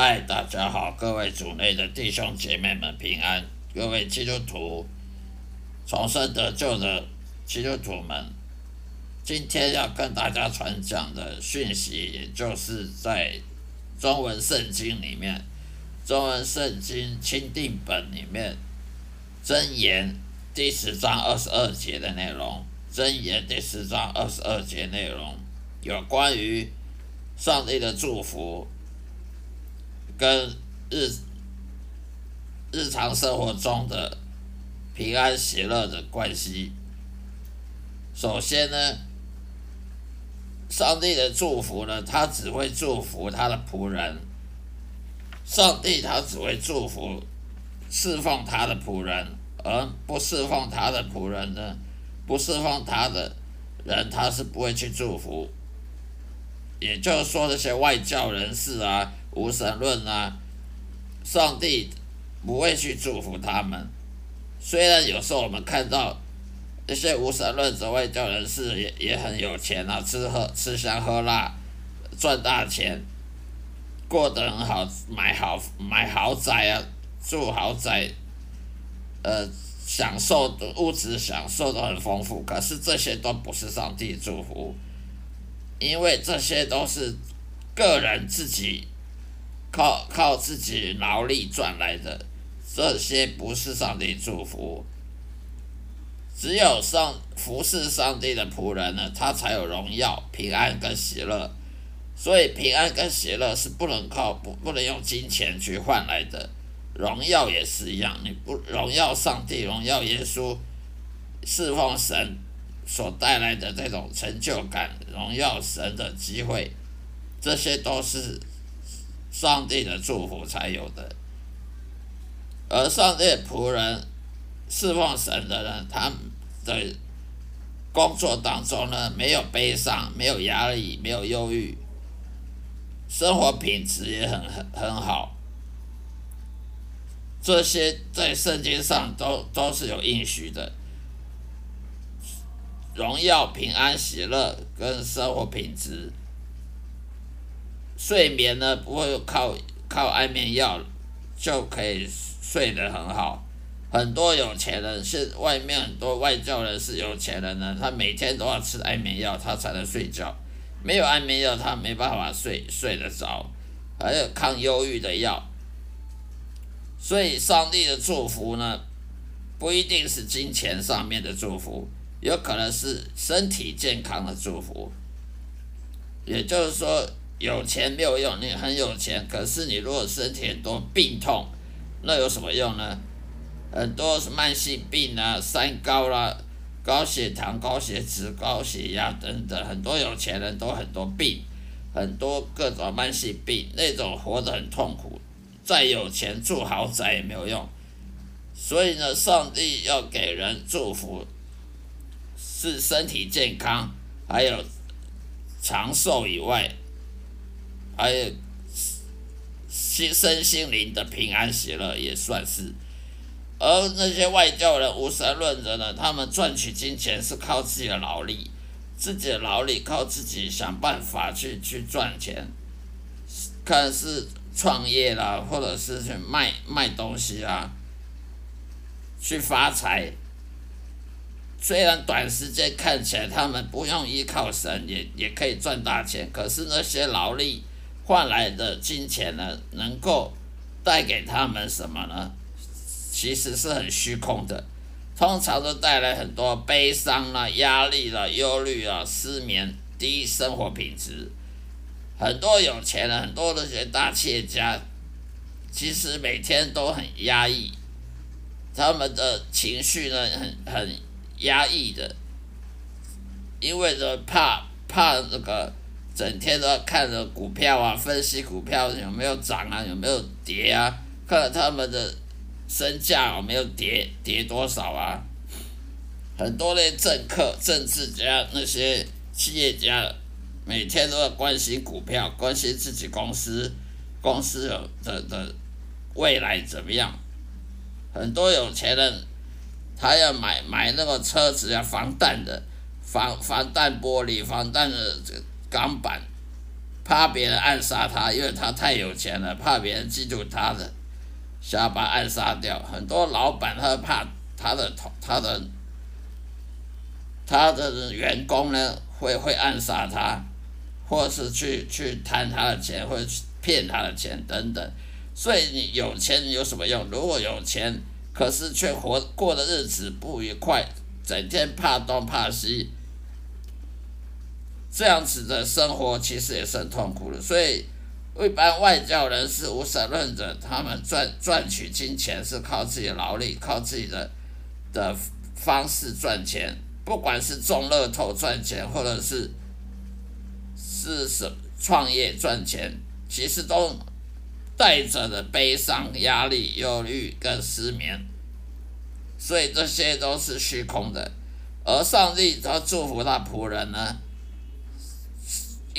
嗨，大家好，各位主内的弟兄姐妹们平安，各位基督徒重生得救的基督徒们，今天要跟大家传讲的讯息，也就是在中文圣经里面，中文圣经钦定本里面箴言第十章二十二节的内容，箴言第十章二十二节内容有关于上帝的祝福。跟日日常生活中的平安喜乐的关系。首先呢，上帝的祝福呢，他只会祝福他的仆人。上帝他只会祝福侍奉他的仆人，而不侍奉他的仆人呢，不侍奉他的人，他是不会去祝福。也就是说，那些外教人士啊。无神论啊，上帝不会去祝福他们。虽然有时候我们看到那些无神论者、外教人士也也很有钱啊，吃喝吃香喝辣，赚大钱，过得很好，买好买豪宅啊，住豪宅，呃，享受物质享受都很丰富。可是这些都不是上帝祝福，因为这些都是个人自己。靠靠自己劳力赚来的，这些不是上帝祝福。只有上服侍上帝的仆人呢，他才有荣耀、平安跟喜乐。所以平安跟喜乐是不能靠不不能用金钱去换来的，荣耀也是一样。你不荣耀上帝、荣耀耶稣、侍奉神所带来的这种成就感、荣耀神的机会，这些都是。上帝的祝福才有的，而上帝仆人侍奉神的人，他的工作当中呢，没有悲伤，没有压力，没有忧郁，生活品质也很很很好。这些在圣经上都都是有应许的，荣耀、平安、喜乐跟生活品质。睡眠呢，不会靠靠安眠药就可以睡得很好。很多有钱人是外面很多外教人是有钱人呢，他每天都要吃安眠药，他才能睡觉。没有安眠药，他没办法睡睡得着。还有抗忧郁的药。所以上帝的祝福呢，不一定是金钱上面的祝福，有可能是身体健康的祝福。也就是说。有钱没有用，你很有钱，可是你如果身体很多病痛，那有什么用呢？很多慢性病啊，三高啦，高血糖、高血脂、高血压等等，很多有钱人都很多病，很多各种慢性病，那种活得很痛苦。再有钱住豪宅也没有用，所以呢，上帝要给人祝福，是身体健康，还有长寿以外。还有心身心灵的平安喜乐也算是，而那些外教人无神论者呢？他们赚取金钱是靠自己的劳力，自己的劳力靠自己想办法去去赚钱，看是创业啦，或者是去卖卖东西啦，去发财。虽然短时间看起来他们不用依靠神，也也可以赚大钱，可是那些劳力。换来的金钱呢，能够带给他们什么呢？其实是很虚空的，通常都带来很多悲伤啦、压力啦、忧虑啊、失眠、低生活品质。很多有钱人，很多那些大企业家，其实每天都很压抑，他们的情绪呢，很很压抑的，因为呢怕怕这个。整天都要看着股票啊，分析股票有没有涨啊，有没有跌啊，看着他们的身价有没有跌，跌多少啊。很多那政客、政治家、那些企业家，每天都要关心股票，关心自己公司公司有的的未来怎么样。很多有钱人，他要买买那个车子要防弹的，防防弹玻璃，防弹的。钢板怕别人暗杀他，因为他太有钱了，怕别人嫉妒他的，想把他暗杀掉。很多老板他怕他的同他的他的员工呢会会暗杀他，或是去去贪他的钱，或者去骗他的钱等等。所以你有钱有什么用？如果有钱，可是却活过的日子不愉快，整天怕东怕西，这样子的生活其实也是很痛苦的。所以，一般外教人士、无神论者，他们赚赚取金钱是靠自己的劳力，靠自己的的方式赚钱，不管是中乐透赚钱，或者是是什创业赚钱，其实都。带着的悲伤、压力、忧虑跟失眠，所以这些都是虚空的。而上帝他祝福他仆人呢，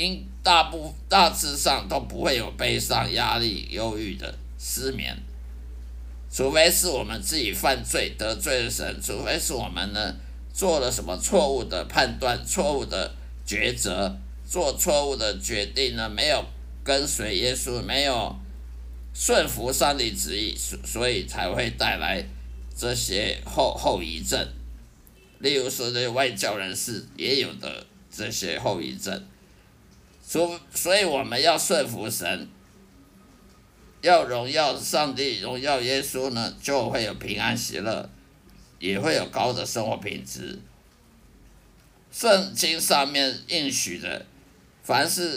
因大部大致上都不会有悲伤、压力、忧郁的失眠，除非是我们自己犯罪得罪了神，除非是我们呢做了什么错误的判断、错误的抉择、做错误的决定呢，没有跟随耶稣，没有。顺服上帝旨意，所所以才会带来这些后后遗症。例如说，这些外教人士也有的这些后遗症。所所以我们要顺服神，要荣耀上帝，荣耀耶稣呢，就会有平安喜乐，也会有高的生活品质。圣经上面应许的，凡是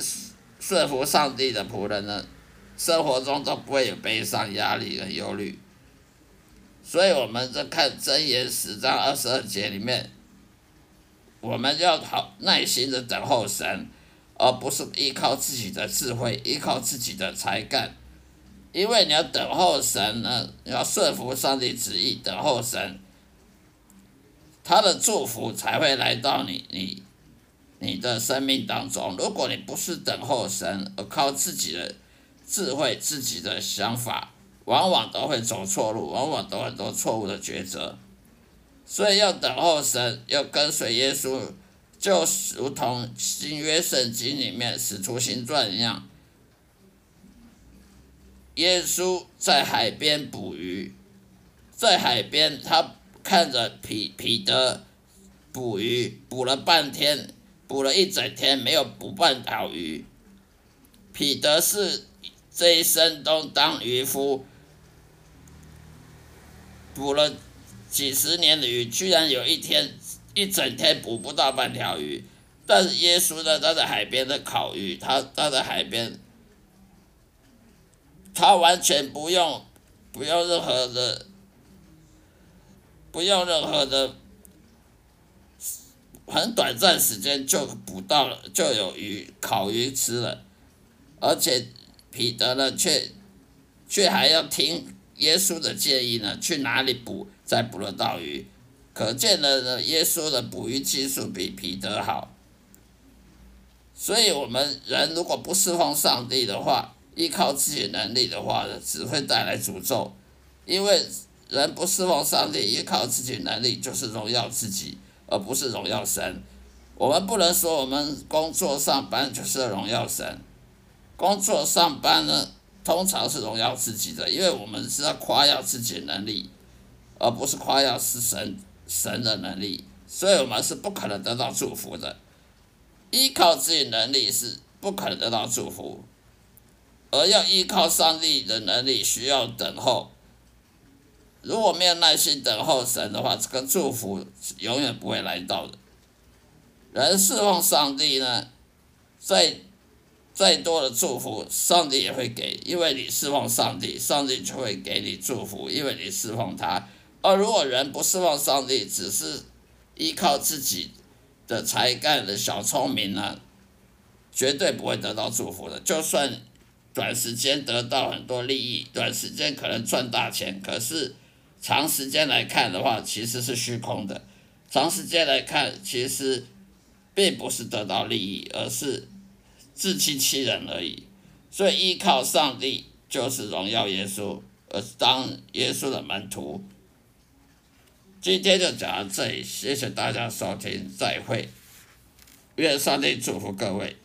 顺服上帝的仆人呢。生活中都不会有悲伤、压力和忧虑，所以我们在看箴言十章二十二节里面，我们要好耐心的等候神，而不是依靠自己的智慧、依靠自己的才干，因为你要等候神呢，要顺服上帝旨意，等候神，他的祝福才会来到你你你的生命当中。如果你不是等候神，而靠自己的。智慧自己的想法，往往都会走错路，往往都很多错误的抉择。所以要等候神，要跟随耶稣，就如同新约圣经里面使徒行传一样。耶稣在海边捕鱼，在海边他看着彼彼得捕鱼，捕了半天，捕了一整天，没有捕半条鱼。彼得是。这一生都当渔夫，捕了几十年的鱼，居然有一天一整天捕不到半条鱼。但是耶稣呢，他在海边的烤鱼，他他在海边，他完全不用不用任何的，不用任何的，很短暂时间就捕到了，就有鱼烤鱼吃了，而且。彼得呢，却却还要听耶稣的建议呢，去哪里捕才捕得到鱼？可见了呢，耶稣的捕鱼技术比彼得好。所以，我们人如果不侍奉上帝的话，依靠自己能力的话呢，只会带来诅咒。因为人不侍奉上帝，依靠自己能力，就是荣耀自己，而不是荣耀神。我们不能说我们工作上班就是荣耀神。工作上班呢，通常是荣耀自己的，因为我们是要夸耀自己能力，而不是夸耀是神神的能力，所以我们是不可能得到祝福的。依靠自己能力是不可能得到祝福，而要依靠上帝的能力，需要等候。如果没有耐心等候神的话，这个祝福永远不会来到的。人侍奉上帝呢，再。再多的祝福，上帝也会给，因为你侍奉上帝，上帝就会给你祝福，因为你侍奉他。而如果人不侍奉上帝，只是依靠自己的才干的小聪明呢，绝对不会得到祝福的。就算短时间得到很多利益，短时间可能赚大钱，可是长时间来看的话，其实是虚空的。长时间来看，其实并不是得到利益，而是。自欺欺人而已，所以依靠上帝就是荣耀耶稣，而当耶稣的门徒。今天就讲到这里，谢谢大家收听，再会，愿上帝祝福各位。